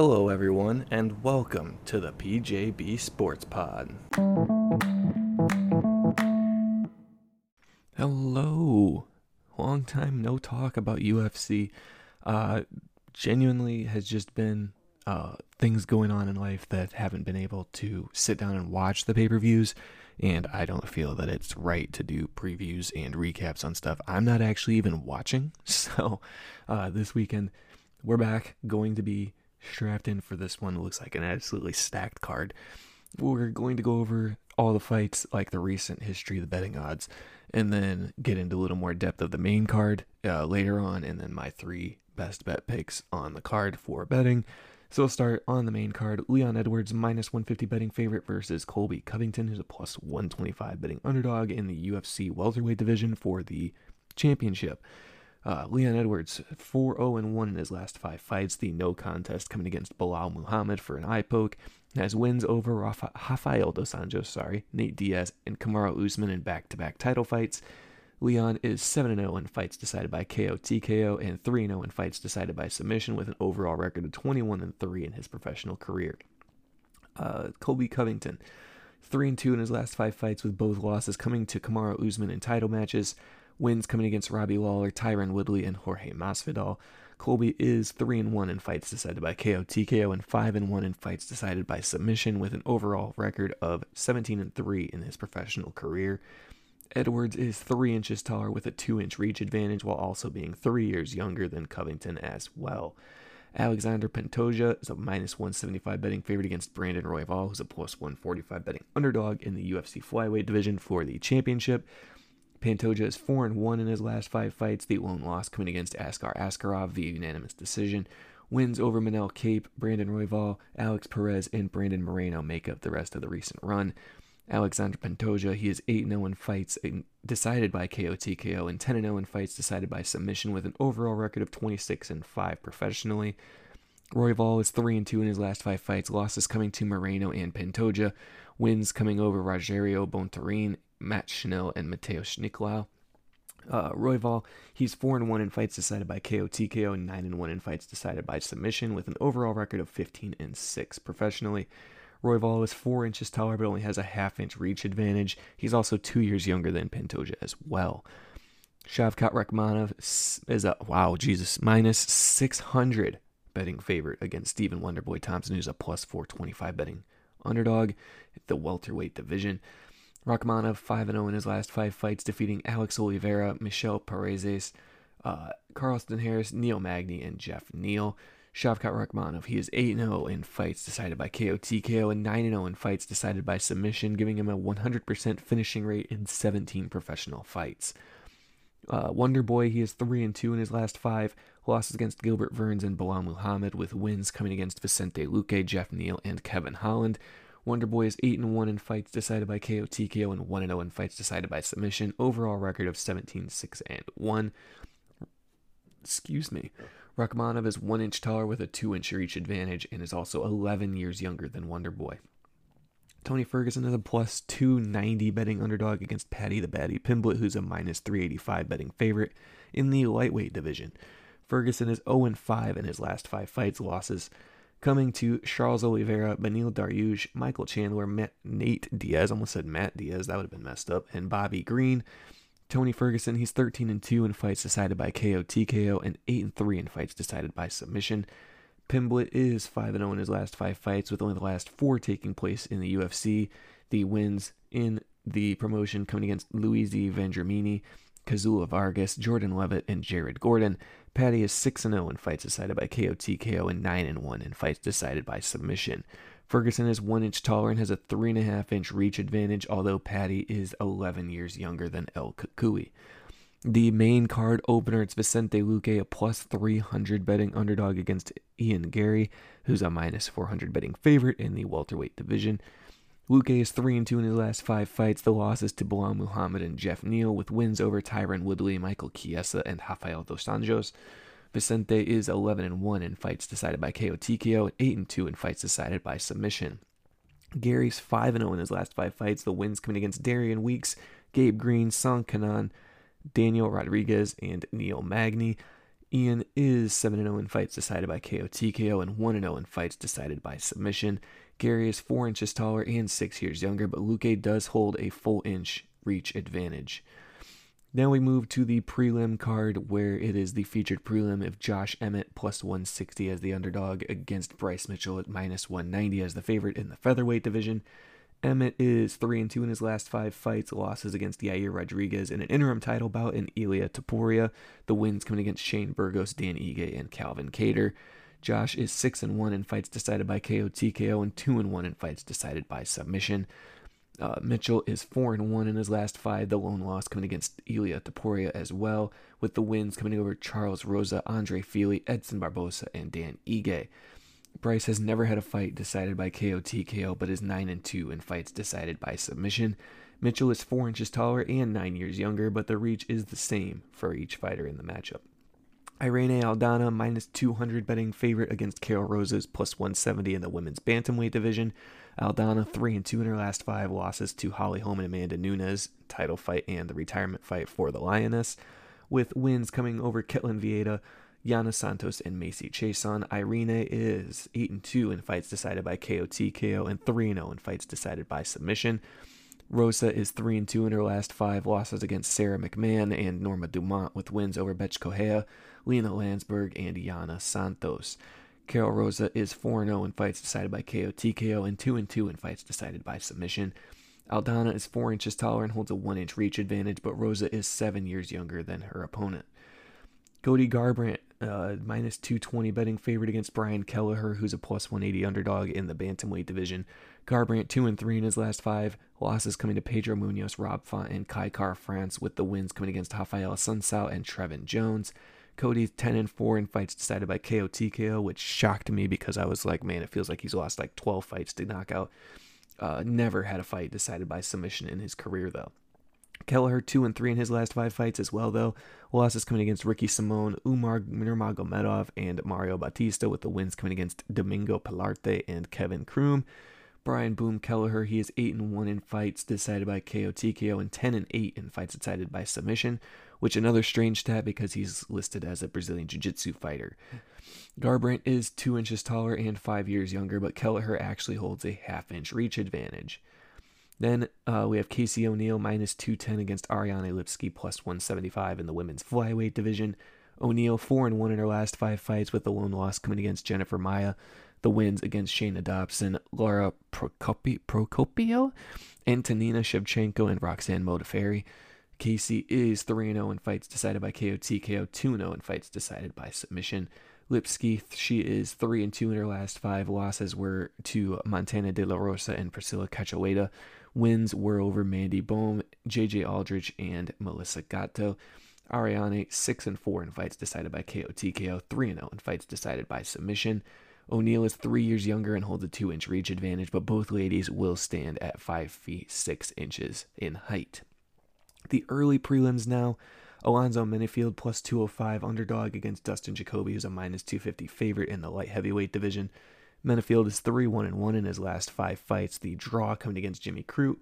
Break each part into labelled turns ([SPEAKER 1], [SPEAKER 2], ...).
[SPEAKER 1] Hello, everyone, and welcome to the PJB Sports Pod. Hello. Long time no talk about UFC. Uh, genuinely has just been uh, things going on in life that haven't been able to sit down and watch the pay per views. And I don't feel that it's right to do previews and recaps on stuff I'm not actually even watching. So uh, this weekend, we're back going to be strapped in for this one. It looks like an absolutely stacked card. We're going to go over all the fights, like the recent history, the betting odds, and then get into a little more depth of the main card uh, later on, and then my three best bet picks on the card for betting. So we'll start on the main card. Leon Edwards, minus 150 betting favorite versus Colby Covington, who's a plus 125 betting underdog in the UFC welterweight division for the championship. Uh, Leon Edwards, 4 0 1 in his last five fights. The no contest coming against Belal Muhammad for an eye poke. Has wins over Rafa- Rafael Dos Anjos, sorry, Nate Diaz, and Kamaru Usman in back to back title fights. Leon is 7 0 in fights decided by KO TKO and 3 0 in fights decided by submission with an overall record of 21 3 in his professional career. Uh, Colby Covington, 3 2 in his last five fights, with both losses coming to Kamaru Usman in title matches. Wins coming against Robbie Lawler, Tyron Woodley, and Jorge Masvidal. Colby is 3 and 1 in fights decided by KO TKO and 5 and 1 in fights decided by submission with an overall record of 17 and 3 in his professional career. Edwards is 3 inches taller with a 2 inch reach advantage while also being 3 years younger than Covington as well. Alexander Pantoja is a minus 175 betting favorite against Brandon Royval, who's a plus 145 betting underdog in the UFC flyweight division for the championship. Pantoja is 4 and 1 in his last five fights, the lone loss coming against Askar Askarov via unanimous decision. Wins over Manel Kape, Brandon Royval, Alex Perez, and Brandon Moreno make up the rest of the recent run. Alexander Pantoja, he is 8 0 in fights decided by KO TKO and 10 0 in fights decided by submission with an overall record of 26 and 5 professionally. Royval is 3 and 2 in his last five fights, losses coming to Moreno and Pantoja, wins coming over Rogerio Bontorin Matt Schnell and Matheus Nicolau. Uh, Royval, he's 4 and 1 in fights decided by KO TKO and 9 and 1 in fights decided by submission with an overall record of 15 and 6 professionally. Royval is 4 inches taller but only has a half inch reach advantage. He's also 2 years younger than Pantoja as well. Shavkat Rakhmonov is a, wow, Jesus, minus 600 betting favorite against Stephen Wonderboy Thompson, who's a plus 425 betting underdog at the welterweight division. Rakhmonov 5 0 in his last five fights, defeating Alex Oliveira, Michelle Paredes, uh, Carlston Harris, Neil Magny, and Geoff Neal. Shavkat Rakhmonov, he is 8 0 in fights decided by KO TKO and 9 0 in fights decided by submission, giving him a 100% finishing rate in 17 professional fights. Uh, Wonder Boy, he is 3 and 2 in his last five losses against Gilbert Burns and Belal Muhammad, with wins coming against Vicente Luque, Jeff Neal, and Kevin Holland. Wonder Boy is 8 and 1 in fights decided by KO TKO and 1 0 in fights decided by submission. Overall record of 17 6 and 1. Excuse me. Rakhmonov is 1 inch taller with a 2 inch reach advantage and is also 11 years younger than Wonder Boy. Tony Ferguson is a plus 290 betting underdog against Paddy the Baddy Pimblett, who's a minus 385 betting favorite in the lightweight division. Ferguson is 0 5 in his last five fights, losses Coming to Charles Oliveira, Beneil Dariush, Michael Chandler, Matt, Nate Diaz, almost said Matt Diaz, that would have been messed up, and Bobby Green. Tony Ferguson, he's 13 and 2 in fights decided by KO TKO and 8 and 3 in fights decided by submission. Pimblett is 5 0 in his last five fights, with only the last four taking place in the UFC. The wins in the promotion coming against Luigi Vendramini, Kazula Vargas, Jordan Levitt, and Jared Gordon. Paddy is 6 0 in fights decided by KO TKO and 9 1 in fights decided by submission. Ferguson is 1 inch taller and has a 3.5 inch reach advantage, although Paddy is 11 years younger than El Cucuy. The main card opener, it's Vicente Luque, a plus 300 betting underdog against Ian Garry, who's a minus 400 betting favorite in the welterweight division. Luque is 3 and 2 in his last five fights. The losses to Belal Muhammad and Geoff Neal, with wins over Tyron Woodley, Michael Chiesa, and Rafael Dos Anjos. Vicente is 11 and 1 in fights decided by KO TKO and 8 and 2 in fights decided by submission. Garry's 5 and 0 in his last five fights. The wins coming against Darian Weeks, Gabe Green, Song Kenan, Daniel Rodriguez, and Neil Magny. Ian is 7 0 in fights decided by KO TKO and 1 0 in fights decided by submission. Garry is 4 inches taller and 6 years younger, but Luque does hold a full inch reach advantage. Now we move to the prelim card where it is the featured prelim of Josh Emmett plus 160 as the underdog against Bryce Mitchell at minus 190 as the favorite in the featherweight division. Emmett is 3 and 2 in his last 5 fights, losses against Yair Rodriguez in an interim title bout in Ilia Topuria. The wins coming against Shane Burgos, Dan Ige, and Calvin Kattar. Josh is 6 and 1 in fights decided by KO TKO and 2 and 1 in fights decided by submission. Uh, Mitchell is 4 and 1 in his last 5, the lone loss coming against Ilia Topuria as well, with the wins coming over Charles Rosa, Andre Fili, Edson Barbosa, and Dan Ige. Bryce has never had a fight decided by KO TKO, but is 9 and 2 in fights decided by submission. Mitchell is 4 inches taller and 9 years younger, but the reach is the same for each fighter in the matchup. Irene Aldana minus 200 betting favorite against Karol Rosas plus 170 in the women's bantamweight division. Aldana 3 and 2 in her last 5 losses to Holly Holm and Amanda Nunes, title fight and the retirement fight for the Lioness, with wins coming over Ketlen Vieira, Yana Santos and Macy Chiasson. Irene is 8 and 2 in fights decided by KO TKO and 3 and 0 in fights decided by submission. Rosa is 3 and 2 in her last 5 losses against Sara McMann and Norma Dumont with wins over Bethe Correia, Lena Landsberg and Yana Santos. Karol Rosa is 4 0 in fights decided by KO TKO and 2 2 in fights decided by submission. Aldana is 4 inches taller and holds a 1 inch reach advantage, but Rosa is 7 years younger than her opponent. Cody Garbrandt, uh, minus 220 betting favorite against Brian Kelleher, who's a plus 180 underdog in the bantamweight division. Garbrandt 2 and 3 in his last five. Losses coming to Pedro Munhoz, Rob Font, and Kai Kara-France, with the wins coming against Rafael Assunção and Trevin Jones. Cody's 10 and 4 in fights decided by KO TKO, which shocked me because I was like, man, it feels like he's lost like 12 fights to knockout. Uh, never had a fight decided by submission in his career, though. Kelleher two and three in his last five fights as well, though. Losses coming against Ricky Simon, Umar Nurmagomedov, and Mario Bautista, with the wins coming against Domingo Pilarte and Kevin Croom. Brian Boom Kelleher, he is 8 and 1 in fights decided by KO TKO and 10 and 8 in fights decided by submission, which another strange stat because he's listed as a Brazilian Jiu-Jitsu fighter. Garbrandt is 2 inches taller and 5 years younger, but Kelleher actually holds a half inch reach advantage. Then uh, we have Casey O'Neill minus 210 against Ariane Lipski plus 175 in the women's flyweight division. O'Neill 4 and 1 in her last five fights with the lone loss coming against Jennifer Maia, The wins against Shayna Dobson, Laura Procopi- Procopio, Antonina Shevchenko, and Roxanne Modafferi. Casey is 3 0 in fights decided by KO TKO, 2 0 in fights decided by submission. Lipski, she is 3 and 2 in her last five losses were to Montana De La Rosa and Priscilla Cachoeira. Wins were over Mandy Bohm, JJ Aldrich, and Melissa Gatto. Ariane 6 and 4 in fights decided by KO TKO, 3 0 in fights decided by submission. O'Neill is three years younger and holds a two inch reach advantage, but both ladies will stand at 5 feet 6 inches in height. The early prelims now Alonzo Menifield plus 205 underdog against Dustin Jacoby, who's a minus 250 favorite in the light heavyweight division. Menifield is 3 1 and 1 in his last five fights. The draw coming against Jimmy Crute.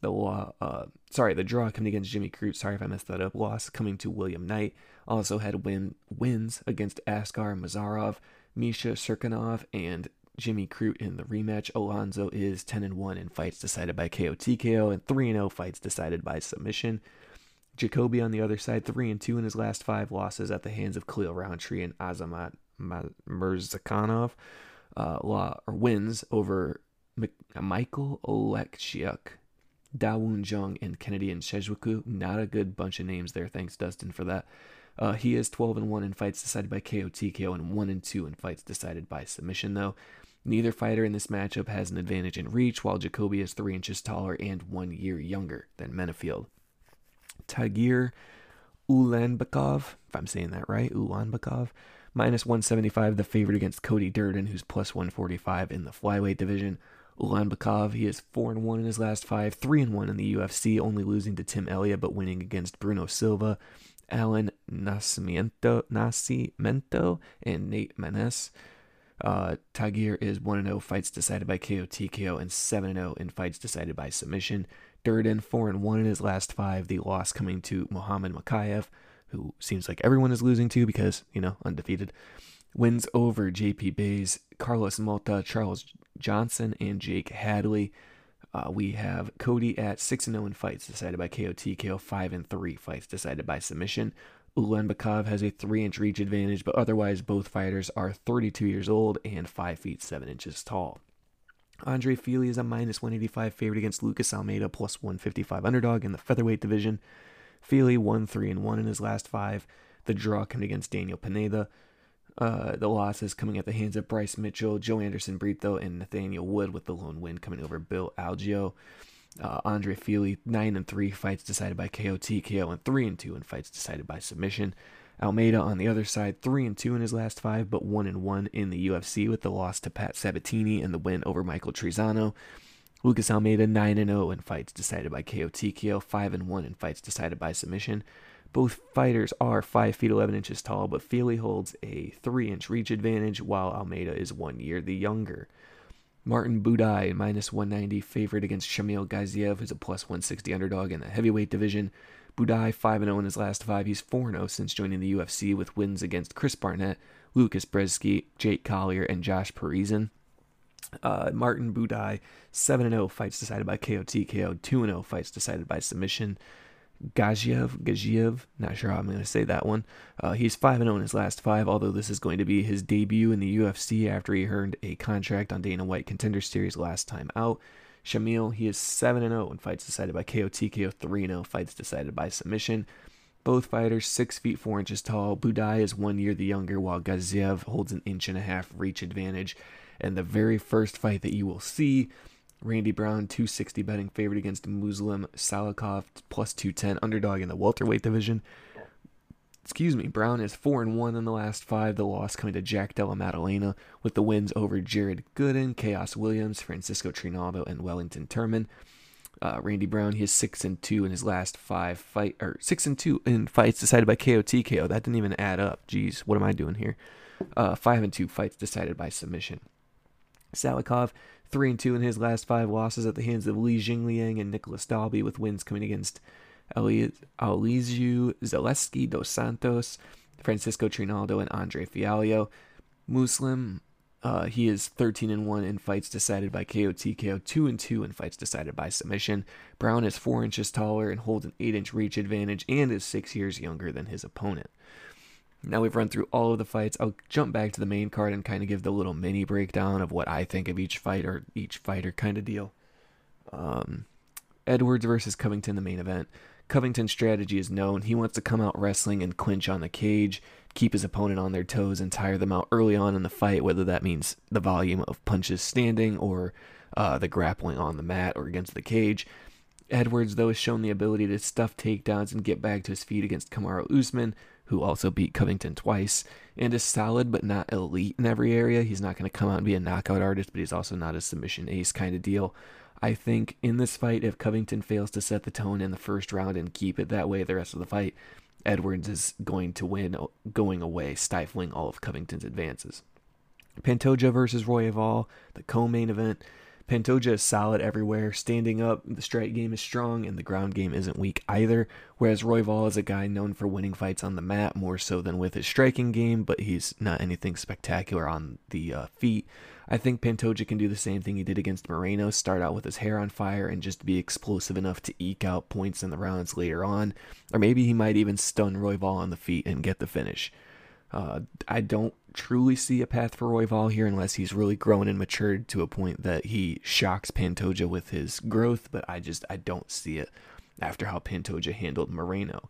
[SPEAKER 1] The law, uh, sorry, the draw coming against Jimmy Crute. Sorry if I messed that up. Loss coming to William Knight. Also had win wins against Askar Mozharov, Misha Cirkunov, and Jimmy Crute in the rematch. Alonzo is 10 and 1 in fights decided by KO TKO and 3 0 fights decided by submission. Jacoby on the other side, 3 and 2 in his last five losses at the hands of Khalil Rountree and Azamat Murzakanov uh, law or wins over Michael Oleksiuk, Dawun Jung, and Kennedy and Nzechukwu. Not a good bunch of names there. Thanks, Dustin, for that. Uh, he is 12 and 1 in fights decided by KO TKO and 1 and 2 in fights decided by submission, though. Neither fighter in this matchup has an advantage in reach, while Jacoby is 3 inches taller and 1 year younger than Menifield. Tagir Ulanbekov, if I'm saying that right, Ulanbekov, minus 175, the favorite against Cody Durden, who's plus 145 in the flyweight division. Ulanbekov, he is 4 and 1 in his last five, 3 and 1 in the UFC, only losing to Tim Elliott, but winning against Bruno Silva, Alan Nascimento, Nascimento and Nate Maness. Uh, Tagir is 1 0 fights decided by KO TKO and 7 0 in fights decided by submission. Durden 4 and 1 in his last five, the loss coming to Mohamed Mokaev. who seems like everyone is losing to because, you know, undefeated. Wins over JP Buys, Carlos Malta, Charles Johnson, and Jake Hadley. Uh, we have Cody at 6 0 in fights decided by KO TKO, 5 and 3 fights decided by submission. Ulanbekov has a 3 inch reach advantage, but otherwise, both fighters are 32 years old and 5 feet 7 inches tall. Andre Fili is a minus 185 favorite against Lucas Almeida, plus 155 underdog in the featherweight division. Fili 1 3 and 1 in his last five. The draw coming against Daniel Pineda. Uh, the losses coming at the hands of Bryce Mitchell, Joanderson Brito, and Nathaniel Wood, with the lone win coming over Bill Algeo. Uh, Andre Fili, 9 and 3 fights decided by KO TKO, and 3 and 2 in fights decided by submission. Almeida on the other side, 3 and 2 in his last 5, but 1 and 1 in the UFC with the loss to Pat Sabatini and the win over Michael Trizano. Lucas Almeida 9 and 0 in fights decided by KO TKO, 5 and 1 in fights decided by submission. Both fighters are 5 feet 11 inches tall, but Fili holds a 3 inch reach advantage, while Almeida is one year the younger. Martin Buday, minus 190, favorite against Shamil Gaziev, who's a plus 160 underdog in the heavyweight division. Buday 5 0 in his last five. He's 4 0 since joining the UFC with wins against Chris Barnett, Lucas Brzeski, Jake Collier, and Josh Parisian. Uh, Martin Buday 7 0 fights decided by KO TKO, 2 0 fights decided by submission. Gaziev, Gaziev, not sure how I'm going to say that one. Uh, he's 5 0 in his last five, although this is going to be his debut in the UFC after he earned a contract on Dana White Contender Series last time out. Shamil, he is 7 0 in fights decided by KO TKO, 3 0 fights decided by submission. Both fighters 6 feet 4 inches tall. Buday is one year the younger, while Gaziev holds an inch and a half reach advantage. And the very first fight that you will see Randy Brown, 260 betting favorite against Muslim Salikhov, plus 210 underdog in the welterweight division. Excuse me, Brown is 4 and 1 in the last five, the loss coming to Jack Della Maddalena, with the wins over Jared Gooden, Khaos Williams, Francisco Trinaldo, and Wellington Turman. Uh, Randy Brown, he is six and two in his last five fight, or six and two in fights decided by KO TKO. That didn't even add up. Jeez, what am I doing here? Uh, five and two fights decided by submission. Salikhov, three and two in his last five losses at the hands of Li Jingliang and Nicolas Dalby, with wins coming against Elizeu Zaleski dos Santos, Francisco Trinaldo, and Andre Fialho. Muslim, uh, he is 13 and 1 in fights decided by KO TKO, 2 and 2 in fights decided by submission. Brown is 4 inches taller and holds an 8 inch reach advantage and is 6 years younger than his opponent. Now we've run through all of the fights. I'll jump back to the main card and kind of give the little mini breakdown of what I think of each fight or each fighter kind of deal. Um, Edwards versus Covington, the main event. Covington's strategy is known. He wants to come out wrestling and clinch on the cage, keep his opponent on their toes, and tire them out early on in the fight, whether that means the volume of punches standing or uh, the grappling on the mat or against the cage. Edwards, though, has shown the ability to stuff takedowns and get back to his feet against Kamaru Usman, who also beat Covington twice, and is solid but not elite in every area. He's not going to come out and be a knockout artist, but he's also not a submission ace kind of deal. I think in this fight, if Covington fails to set the tone in the first round and keep it that way the rest of the fight, Edwards is going to win uh, going away, stifling all of Covington's advances. Pantoja versus Roy Royval, the co-main event. Pantoja is solid everywhere, standing up, the strike game is strong, and the ground game isn't weak either. Whereas Royval is a guy known for winning fights on the mat more so than with his striking game, but he's not anything spectacular on the uh, feet. I think Pantoja can do the same thing he did against Moreno, start out with his hair on fire and just be explosive enough to eke out points in the rounds later on. Or maybe he might even stun Royval on the feet and get the finish. Uh, I don't truly see a path for Royval here unless he's really grown and matured to a point that he shocks Pantoja with his growth, but I just I don't see it after how Pantoja handled Moreno.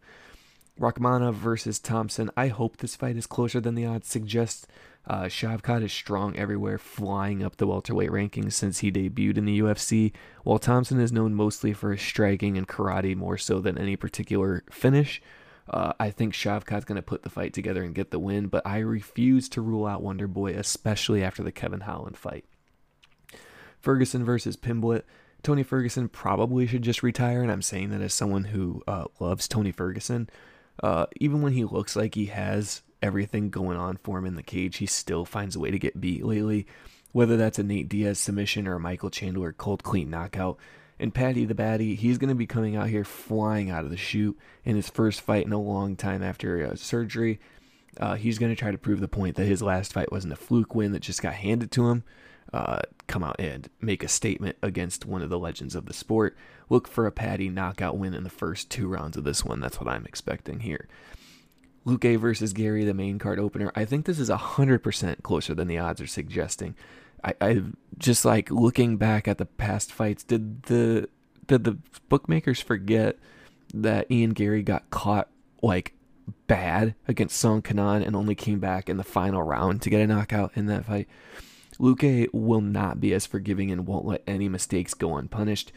[SPEAKER 1] Rakhmonov versus Thompson. I hope this fight is closer than the odds suggest. Uh, Shavkat is strong everywhere, flying up the welterweight rankings since he debuted in the UFC, while Thompson is known mostly for his striking and karate more so than any particular finish. Uh, I think Shavkat's going to put the fight together and get the win, but I refuse to rule out Wonder Boy, especially after the Kevin Holland fight. Ferguson versus Pimblett. Tony Ferguson probably should just retire, and I'm saying that as someone who uh, loves Tony Ferguson. Uh, even when he looks like he has everything going on for him in the cage, he still finds a way to get beat lately. Whether that's a Nate Diaz submission or a Michael Chandler cold clean knockout, And Paddy the Baddy, he's going to be coming out here flying out of the chute in his first fight in a long time after uh, surgery. Uh, he's going to try to prove the point that his last fight wasn't a fluke win that just got handed to him. Uh, come out and make a statement against one of the legends of the sport. Look for a Paddy knockout win in the first two rounds of this one. That's what I'm expecting here. Luque versus Garry, the main card opener. I think this is 100% closer than the odds are suggesting. I, I just like looking back at the past fights. Did the did the bookmakers forget that Ian Garry got caught like bad against Song Kenan and only came back in the final round to get a knockout in that fight? Luque will not be as forgiving and won't let any mistakes go unpunished.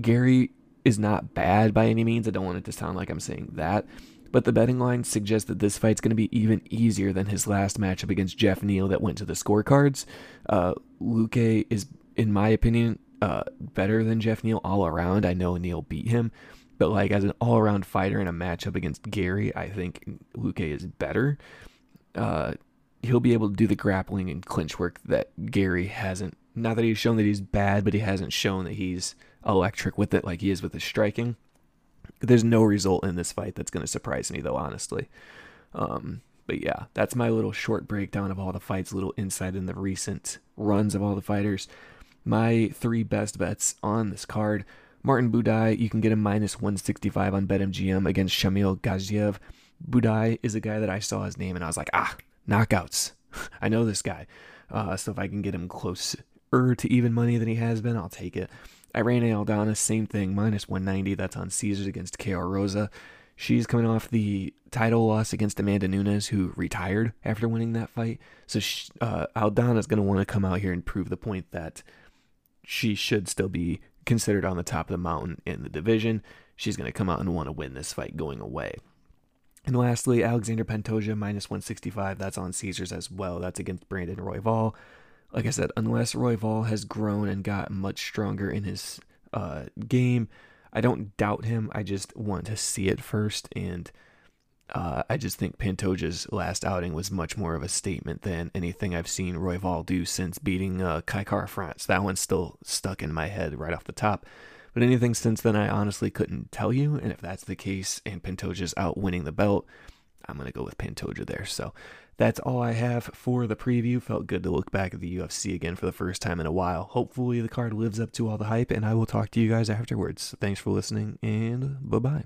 [SPEAKER 1] Garry is not bad by any means. I don't want it to sound like I'm saying that, but the betting lines suggest that this fight's going to be even easier than his last matchup against Geoff Neal that went to the scorecards. Uh, Luque is, in my opinion, uh, better than Geoff Neal all around. I know Neal beat him, but like as an all around fighter in a matchup against Garry, I think Luque is better. Uh, he'll be able to do the grappling and clinch work that Garry hasn't. Not that he's shown that he's bad, but he hasn't shown that he's electric with it like he is with his striking. There's no result in this fight that's going to surprise me, though, honestly. Um, but yeah, that's my little short breakdown of all the fights, little insight in the recent runs of all the fighters. My three best bets on this card Martin Buday, you can get a minus 165 on BetMGM against Shamil Gaziev. Buday is a guy that I saw his name and I was like, ah, knockouts. I know this guy. Uh, so if I can get him closer to even money than he has been, I'll take it. Irene Aldana, same thing, minus 190. That's on Caesars against KO Rosa. She's coming off the title loss against Amanda Nunes, who retired after winning that fight. So she, uh, Aldana's going to want to come out here and prove the point that she should still be considered on the top of the mountain in the division. She's going to come out and want to win this fight going away. And lastly, Alexander Pantoja minus 165. That's on Caesars as well. That's against Brandon Royval like I said, unless Roy Royval has grown and got much stronger in his uh, game, I don't doubt him. I just want to see it first. And uh, I just think Pantoja's last outing was much more of a statement than anything I've seen Roy Royval do since beating uh, Kai Kara-France. That one's still stuck in my head right off the top. But anything since then, I honestly couldn't tell you. And if that's the case and Pantoja's out winning the belt, I'm going to go with Pantoja there. So that's all I have for the preview. Felt good to look back at the UFC again for the first time in a while. Hopefully, the card lives up to all the hype, and I will talk to you guys afterwards. Thanks for listening, and bye bye.